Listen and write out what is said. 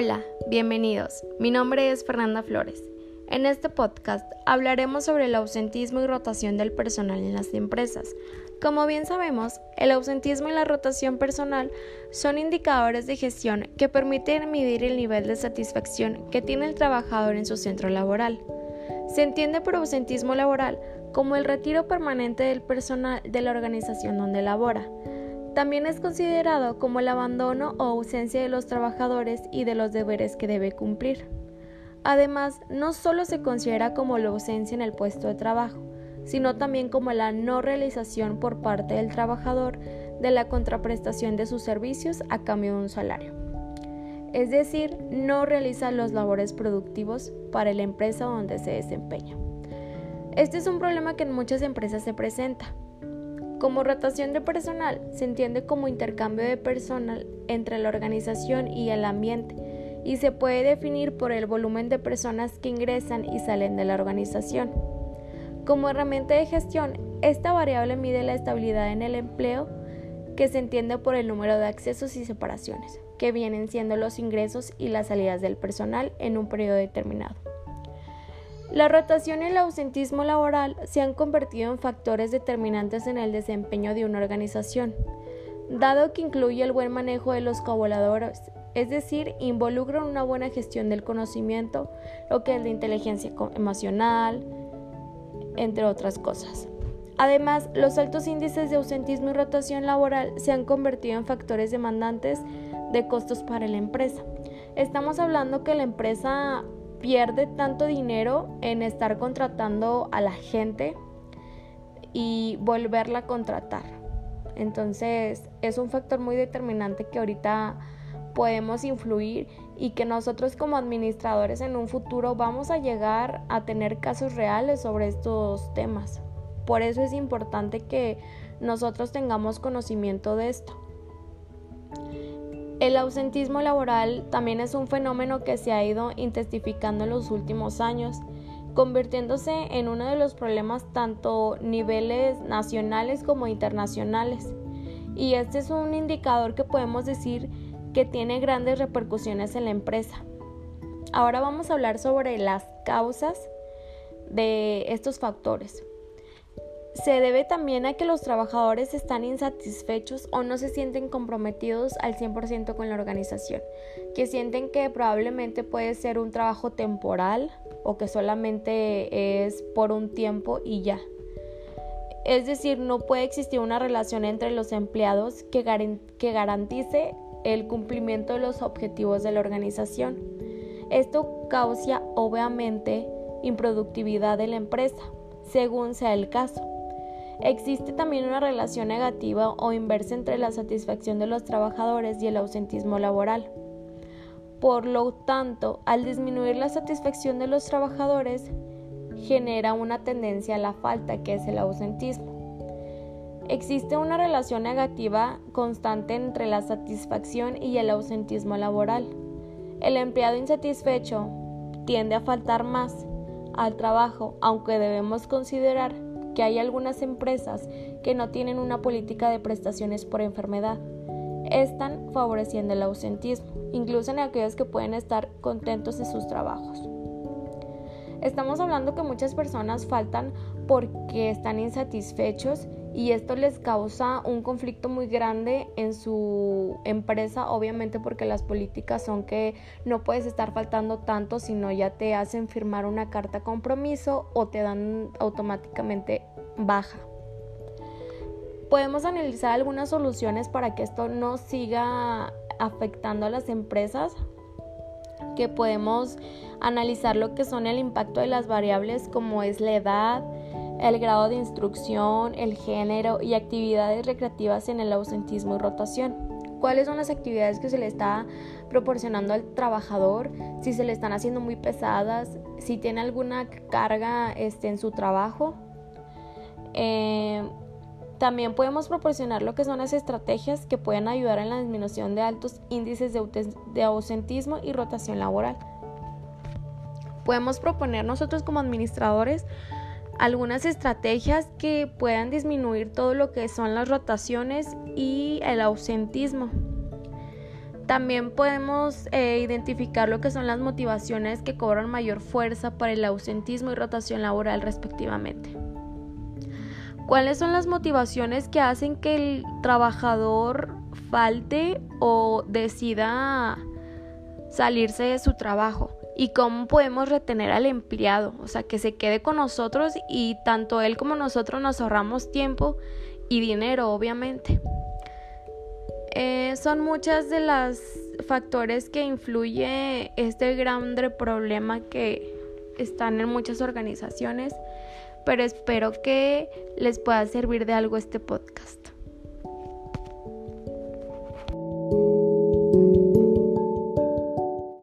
Hola, bienvenidos. Mi nombre es Fernanda Flores. En este podcast hablaremos sobre el ausentismo y rotación del personal en las empresas. Como bien sabemos, el ausentismo y la rotación personal son indicadores de gestión que permiten medir el nivel de satisfacción que tiene el trabajador en su centro laboral. Se entiende por ausentismo laboral como el retiro permanente del personal de la organización donde labora también es considerado como el abandono o ausencia de los trabajadores y de los deberes que debe cumplir. Además, no solo se considera como la ausencia en el puesto de trabajo, sino también como la no realización por parte del trabajador de la contraprestación de sus servicios a cambio de un salario. Es decir, no realiza los labores productivos para la empresa donde se desempeña. Este es un problema que en muchas empresas se presenta, como rotación de personal se entiende como intercambio de personal entre la organización y el ambiente y se puede definir por el volumen de personas que ingresan y salen de la organización. Como herramienta de gestión, esta variable mide la estabilidad en el empleo que se entiende por el número de accesos y separaciones, que vienen siendo los ingresos y las salidas del personal en un periodo determinado. La rotación y el ausentismo laboral se han convertido en factores determinantes en el desempeño de una organización, dado que incluye el buen manejo de los colaboradores, es decir, involucran una buena gestión del conocimiento, lo que es la inteligencia emocional, entre otras cosas. Además, los altos índices de ausentismo y rotación laboral se han convertido en factores demandantes de costos para la empresa. Estamos hablando que la empresa pierde tanto dinero en estar contratando a la gente y volverla a contratar. Entonces es un factor muy determinante que ahorita podemos influir y que nosotros como administradores en un futuro vamos a llegar a tener casos reales sobre estos temas. Por eso es importante que nosotros tengamos conocimiento de esto. El ausentismo laboral también es un fenómeno que se ha ido intensificando en los últimos años, convirtiéndose en uno de los problemas tanto niveles nacionales como internacionales. Y este es un indicador que podemos decir que tiene grandes repercusiones en la empresa. Ahora vamos a hablar sobre las causas de estos factores se debe también a que los trabajadores están insatisfechos o no se sienten comprometidos al 100% con la organización, que sienten que probablemente puede ser un trabajo temporal o que solamente es por un tiempo y ya. Es decir, no puede existir una relación entre los empleados que, garantice el cumplimiento de los objetivos de la organización. Esto causa obviamente improductividad de la empresa, según sea el caso. Existe también una relación negativa o inversa entre la satisfacción de los trabajadores y el ausentismo laboral. Por lo tanto, al disminuir la satisfacción de los trabajadores, genera una tendencia a la falta, que es el ausentismo. Existe una relación negativa constante entre la satisfacción y el ausentismo laboral. El empleado insatisfecho tiende a faltar más al trabajo, aunque debemos considerar que hay algunas empresas que no tienen una política de prestaciones por enfermedad. Están favoreciendo el ausentismo, incluso en aquellos que pueden estar contentos de sus trabajos. Estamos hablando que muchas personas faltan porque están insatisfechos y esto les causa un conflicto muy grande en su empresa, obviamente porque las políticas son que no puedes estar faltando tanto, sino ya te hacen firmar una carta compromiso o te dan automáticamente baja. Podemos analizar algunas soluciones para que esto no siga afectando a las empresas, que podemos analizar lo que son el impacto de las variables como es la edad, el grado de instrucción, el género y actividades recreativas en el ausentismo y rotación. ¿Cuáles son las actividades que se le está proporcionando al trabajador? Si se le están haciendo muy pesadas, si tiene alguna carga este, en su trabajo. Eh, también podemos proporcionar lo que son las estrategias que pueden ayudar en la disminución de altos índices de ausentismo y rotación laboral. Podemos proponer nosotros como administradores algunas estrategias que puedan disminuir todo lo que son las rotaciones y el ausentismo. También podemos eh, identificar lo que son las motivaciones que cobran mayor fuerza para el ausentismo y rotación laboral respectivamente. ¿Cuáles son las motivaciones que hacen que el trabajador falte o decida salirse de su trabajo? ¿Y cómo podemos retener al empleado? O sea, que se quede con nosotros y tanto él como nosotros nos ahorramos tiempo y dinero, obviamente. Eh, son muchas de las factores que influye este gran problema que están en muchas organizaciones, pero espero que les pueda servir de algo este podcast.